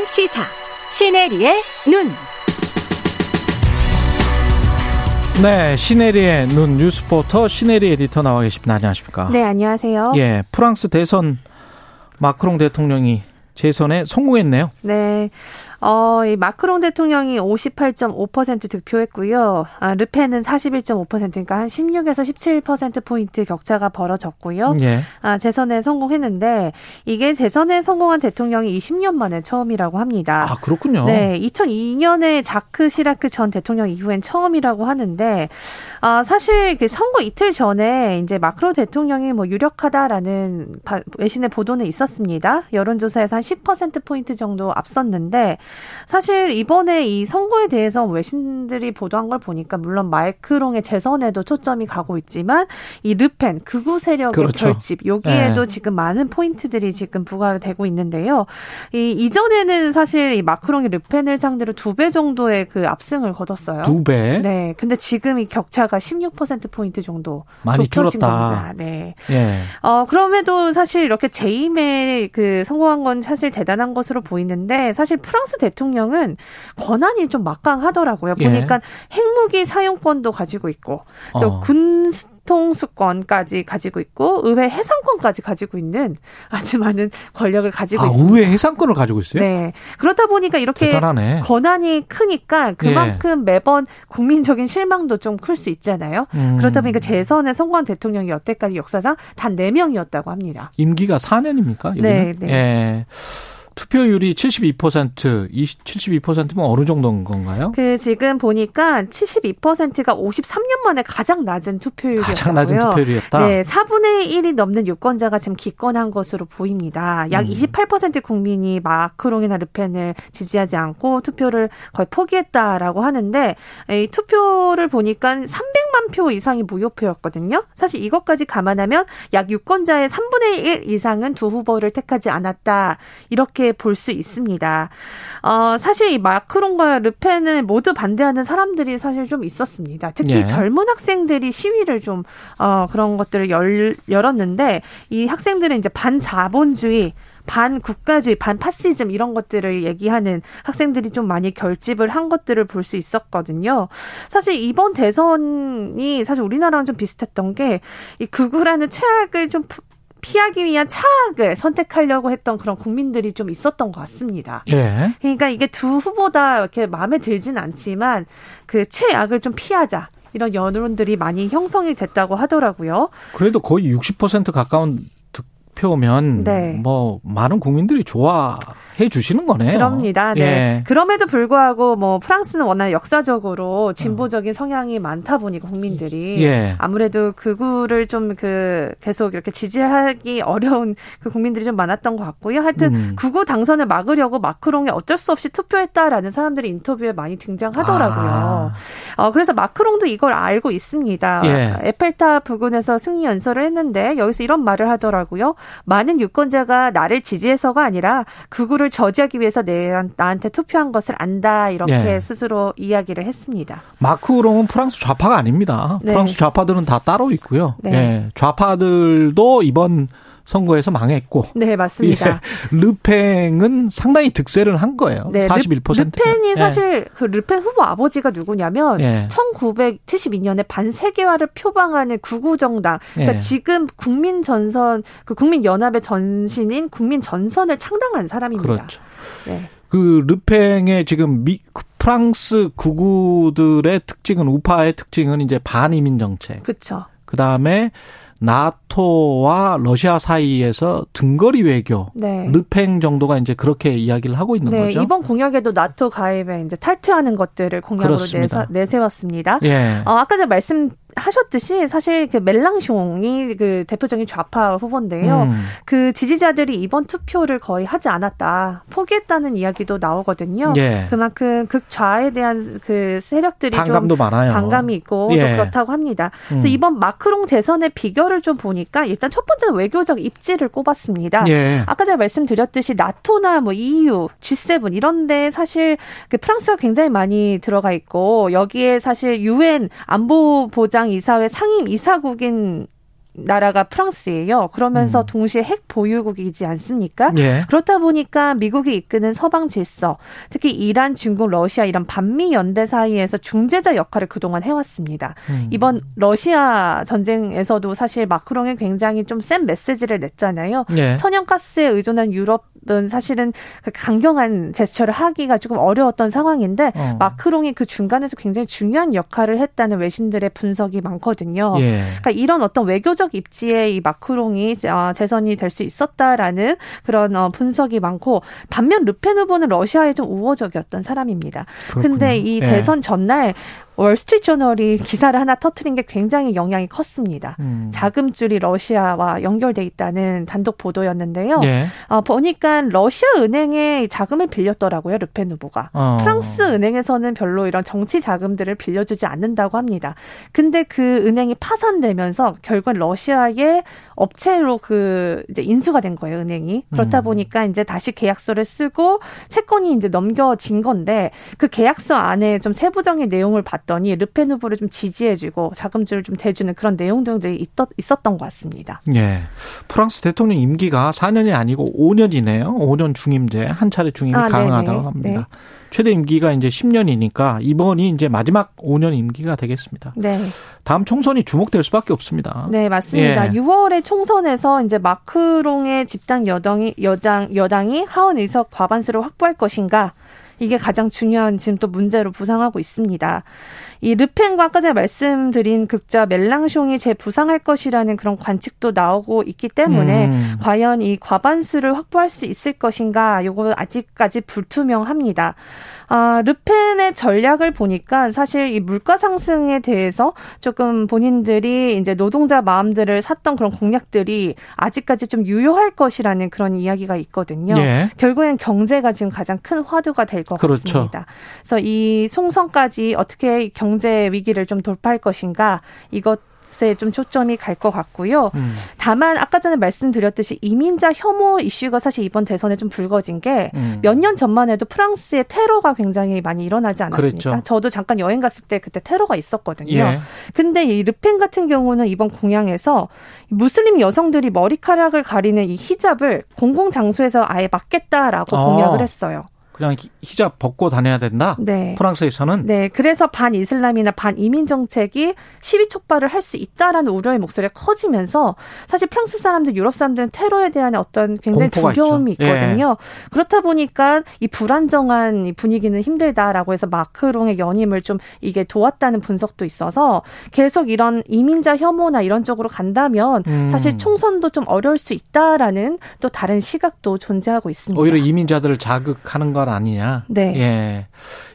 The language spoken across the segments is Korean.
최강 시사 시네리의 눈. 네, 시네리의 눈 뉴스포터 시네리 에디터 나와 계십니다. 안녕하십니까? 네, 안녕하세요. 예, 프랑스 대선 마크롱 대통령이 재선에 성공했네요. 네. 어, 이 마크롱 대통령이 58.5% 득표했고요. 아, 르펜은 41.5%니까 한 16에서 17%포인트 격차가 벌어졌고요. 예. 아, 재선에 성공했는데 이게 재선에 성공한 대통령이 20년 만에 처음이라고 합니다. 아, 그렇군요. 네, 2002년에 자크 시라크 전 대통령 이후엔 처음이라고 하는데 아, 사실 그 선거 이틀 전에 이제 마크롱 대통령이 뭐 유력하다라는 외신의 보도는 있었습니다. 여론조사에서 한 10% 포인트 정도 앞섰는데 사실 이번에 이 선거에 대해서 외신들이 보도한 걸 보니까 물론 마이크롱의 재선에도 초점이 가고 있지만 이 르펜 극우 세력의 그렇죠. 결집 여기에도 네. 지금 많은 포인트들이 지금 부과되고 있는데요. 이 이전에는 사실 이 마크롱이 르펜을 상대로 두 배 정도의 그 압승을 거뒀어요. 두 배. 네. 근데 지금 이 격차가 16% 포인트 정도 많이 줄었다. 겁니다. 네. 예. 어 그럼에도 사실 이렇게 재임에 그 성공한 건 사실 대단한 것으로 보이는데 사실 프랑스 대통령은 권한이 좀 막강하더라고요. 예. 보니까 예. 핵무기 사용권도 가지고 있고 또군 어. 통수권까지 가지고 있고 의회 해상권까지 가지고 있는 아주 많은 권력을 가지고 아, 있습니다. 의회 해상권을 가지고 있어요? 네. 그러다 보니까 이렇게 대단하네. 권한이 크니까 그만큼 예. 매번 국민적인 실망도 좀 클 수 있잖아요. 음. 그렇다 보니까 재선에 성공한 대통령이 여태까지 역사상 단 4명이었다고 합니다. 임기가 4년입니까? 여기는? 네, 네. 예. 투표율이 72%, 20, 72%면 어느 정도인 건가요? 그 지금 보니까 72%가 53년 만에 가장 낮은 투표율이었고요. 가장 낮은 투표율이었다. 네, 4분의 1이 넘는 유권자가 지금 기권한 것으로 보입니다. 약 음. 28% 국민이 마크롱이나 르펜을 지지하지 않고 투표를 거의 포기했다라고 하는데 이 투표를 보니까 300만 표 이상이 무효표였거든요. 사실 이것까지 감안하면 약 유권자의 3분의 1 이상은 두 후보를 택하지 않았다. 이렇게 볼 수 있습니다. 어, 사실 이 마크롱과 르펜을 모두 반대하는 사람들이 사실 좀 있었습니다. 특히 예. 젊은 학생들이 시위를 좀, 어, 그런 것들을 열, 열었는데 이 학생들은 이제 반자본주의, 반국가주의, 반파시즘 이런 것들을 얘기하는 학생들이 좀 많이 결집을 한 것들을 볼 수 있었거든요. 사실 이번 대선이 사실 우리나라랑 좀 비슷했던 게 이 극우라는 최악을 좀 피하기 위한 차악을 선택하려고 했던 그런 국민들이 좀 있었던 것 같습니다. 예. 그러니까 이게 두 후보다 이렇게 마음에 들진 않지만 그 최악을 좀 피하자. 이런 여론들이 많이 형성이 됐다고 하더라고요. 그래도 거의 60% 가까운 득표면 네. 뭐 많은 국민들이 좋아 해 주시는 거네요. 그럽니다. 네. 예. 그럼에도 불구하고 뭐 프랑스는 워낙 역사적으로 진보적인 성향이 많다 보니까 국민들이 예. 아무래도 극우를 좀 그 계속 이렇게 지지하기 어려운 그 국민들이 좀 많았던 것 같고요. 하여튼 음. 극우 당선을 막으려고 마크롱에 어쩔 수 없이 투표했다라는 사람들이 인터뷰에 많이 등장하더라고요. 아. 어, 그래서 마크롱도 이걸 알고 있습니다. 예. 에펠탑 부근에서 승리 연설을 했는데 여기서 이런 말을 하더라고요. 많은 유권자가 나를 지지해서가 아니라 극우 를 저지하기 위해서 내, 나한테 투표한 것을 안다 이렇게 예. 스스로 이야기를 했습니다. 마크롱은 프랑스 좌파가 아닙니다. 네. 프랑스 좌파들은 다 따로 있고요. 네. 예. 좌파들도 이번 선거에서 망했고. 네, 맞습니다. 예, 르팽은 상당히 득세를 한 거예요. 네, 41%. 르펜이 예. 사실 그 르펜 후보 아버지가 누구냐면 예. 1972년에 반세계화를 표방하는 구구 정당. 그러니까 예. 지금 국민 전선 그 국민 연합의 전신인 국민 전선을 창당한 사람입니다. 그렇죠. 네. 그 르팽의 지금 미 프랑스 구구들의 특징은 우파의 특징은 이제 반이민 정책. 그렇죠. 그다음에 나토와 러시아 사이에서 등거리 외교, 네. 르팽 정도가 이제 그렇게 이야기를 하고 있는 네, 거죠. 이번 공약에도 나토 가입에 이제 탈퇴하는 것들을 공약으로 내세, 내세웠습니다. 예. 어, 아까 제가 말씀 하셨듯이 사실 그 멜랑숑이 그 대표적인 좌파 후보인데요. 음. 그 지지자들이 이번 투표를 거의 하지 않았다. 포기했다는 이야기도 나오거든요. 예. 그만큼 극좌에 대한 그 세력들이 반감도 좀 많아요. 반감이 있고 예. 또 그렇다고 합니다. 그래서 음. 이번 마크롱 재선의 비결을 좀 보니까 일단 첫 번째는 외교적 입지를 꼽았습니다. 예. 아까 제가 말씀드렸듯이 나토나 뭐 EU, G7 이런데 사실 그 프랑스가 굉장히 많이 들어가 있고 여기에 사실 유엔 안보 보장 이사회 상임 이사국인 나라가 프랑스예요. 그러면서 음. 동시에 핵 보유국이지 않습니까? 예. 그렇다 보니까 미국이 이끄는 서방 질서, 특히 이란, 중국, 러시아 이런 반미 연대 사이에서 중재자 역할을 그동안 해왔습니다. 음. 이번 러시아 전쟁에서도 사실 마크롱이 굉장히 좀 센 메시지를 냈잖아요. 예. 천연가스에 의존한 유럽 은 사실은 그 강경한 제스처를 하기가 조금 어려웠던 상황인데 어. 마크롱이 그 중간에서 굉장히 중요한 역할을 했다는 외신들의 분석이 많거든요. 예. 그러니까 이런 어떤 외교적 입지에 이 마크롱이 어, 재선이 될 수 있었다라는 그런 어, 분석이 많고 반면 르펜 후보는 러시아에 좀 우호적이었던 사람입니다. 그렇군요. 근데 이 예. 대선 전날 월스트리트 저널이 기사를 하나 터트린 게 굉장히 영향이 컸습니다. 음. 자금줄이 러시아와 연결돼 있다는 단독 보도였는데요. 예. 어, 보니까 러시아 은행에 자금을 빌렸더라고요, 르펜 후보가. 어. 프랑스 은행에서는 별로 이런 정치 자금들을 빌려주지 않는다고 합니다. 근데 그 은행이 파산되면서 결국 러시아의 업체로 그 이제 인수가 된 거예요, 은행이. 그렇다 음. 보니까 이제 다시 계약서를 쓰고 채권이 이제 넘겨진 건데 그 계약서 안에 좀 세부적인 내용을 봤 더니 르펜 후보를 좀 지지해주고 자금줄을 좀 대주는 그런 내용들이 있었, 있었던 것 같습니다. 예. 프랑스 대통령 임기가 4년이 아니고 5년이네요. 5년 중임제, 한 차례 중임이 아, 가능하다고. 합니다. 네. 최대 임기가 이제 10년이니까 이번이 이제 마지막 5년 임기가 되겠습니다. 네. 다음 총선이 주목될 수밖에 없습니다. 네, 맞습니다. 예. 6월에 총선에서 이제 마크롱의 집단 여당이 여당 여당이 하원 의석 과반수를 확보할 것인가? 이게 가장 중요한 지금 또 문제로 부상하고 있습니다. 이 르펜과 아까 전에 말씀드린 극자 멜랑숑이 재부상할 것이라는 그런 관측도 나오고 있기 때문에 음. 과연 이 과반수를 확보할 수 있을 것인가 요거 아직까지 불투명합니다. 아, 르펜의 전략을 보니까 사실 이 물가 상승에 대해서 조금 본인들이 이제 노동자 마음들을 샀던 그런 공약들이 아직까지 좀 유효할 것이라는 그런 이야기가 있거든요. 예. 결국엔 경제가 지금 가장 큰 화두가 될것 그렇죠. 같습니다. 그래서 이 총선까지 어떻게 경제 위기를 좀 돌파할 것인가 이것 에 좀 초점이 갈 것 같고요. 음. 다만 아까 전에 말씀드렸듯이 이민자 혐오 이슈가 사실 이번 대선에 좀 불거진 게 음. 몇년 전만 해도 프랑스의 테러가 굉장히 많이 일어나지 않았습니까? 그랬죠. 저도 잠깐 여행 갔을 때 그때 테러가 있었거든요. 예. 근데 이 르펜 같은 경우는 이번 공약에서 무슬림 여성들이 머리카락을 가리는 이 히잡을 공공 장소에서 아예 막겠다라고 아. 공약을 했어요. 그냥 히- 히잡 벗고 다녀야 된다. 네. 프랑스에서는 네, 그래서 반 이슬람이나 반 이민 정책이 시비 촉발을 할 수 있다라는 우려의 목소리가 커지면서 사실 프랑스 사람들, 유럽 사람들은 테러에 대한 어떤 굉장히 두려움이 있죠. 예. 있거든요. 그렇다 보니까 이 불안정한 이 분위기는 힘들다라고 해서 마크롱의 연임을 좀 이게 도왔다는 분석도 있어서 계속 이런 이민자 혐오나 이런 쪽으로 간다면 음. 사실 총선도 좀 어려울 수 있다라는 또 다른 시각도 존재하고 있습니다. 오히려 이민자들을 자극하는 건 아니냐. 네. 예.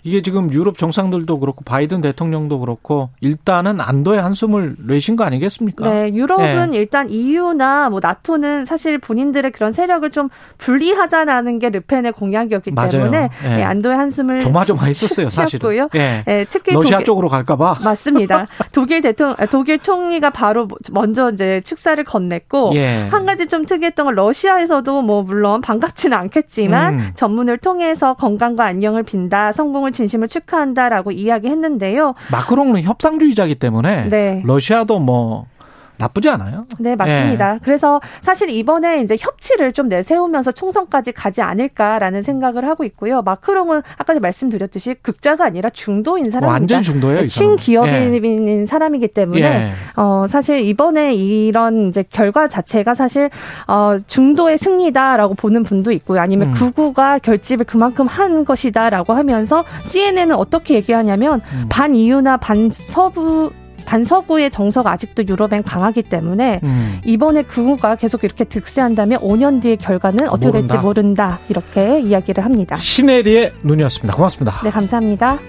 이게 지금 유럽 정상들도 그렇고 바이든 대통령도 그렇고 일단은 안도의 한숨을 내신 거 아니겠습니까? 네, 유럽은 예. 일단 EU나 뭐 나토는 사실 본인들의 그런 세력을 좀 분리하자라는 게 르펜의 공약이었기 맞아요. 때문에 예. 예, 안도의 한숨을 조마조마했었어요, 사실은. 예. 예, 특히 러시아 독일, 쪽으로 갈까 봐. 맞습니다. 독일 대통령, 아, 독일 총리가 바로 먼저 이제 축사를 건넸고 예. 한 가지 좀 특이했던 건 러시아에서도 뭐 물론 반갑지는 않겠지만 음. 전문을 통해서 건강과 안녕을 빈다, 성공을 진심을 축하한다라고 이야기했는데요. 마크롱은 협상주의자이기 때문에 네. 러시아도 뭐 나쁘지 않아요. 네, 맞습니다. 예. 그래서 사실 이번에 이제 협치를 좀 내세우면서 총선까지 가지 않을까라는 생각을 하고 있고요. 마크롱은 아까 말씀드렸듯이 극자가 아니라 중도인 사람입니다. 완전 중도예요, 이 사람은. 친기업인인 사람이기 때문에 예. 어 사실 이번에 이런 이제 결과 자체가 사실 어 중도의 승리다라고 보는 분도 있고요. 아니면 음. 구구가 결집을 그만큼 한 것이다라고 하면서 CNN은 어떻게 얘기하냐면 음. 반 이유나 반 서부 반서구의 정서가 아직도 유럽엔 강하기 때문에 음. 이번에 극우가 계속 이렇게 득세한다면 5년 뒤의 결과는 어떻게 모른다. 될지 모른다. 이렇게 이야기를 합니다. 시네리의 눈이었습니다. 고맙습니다. 네, 감사합니다.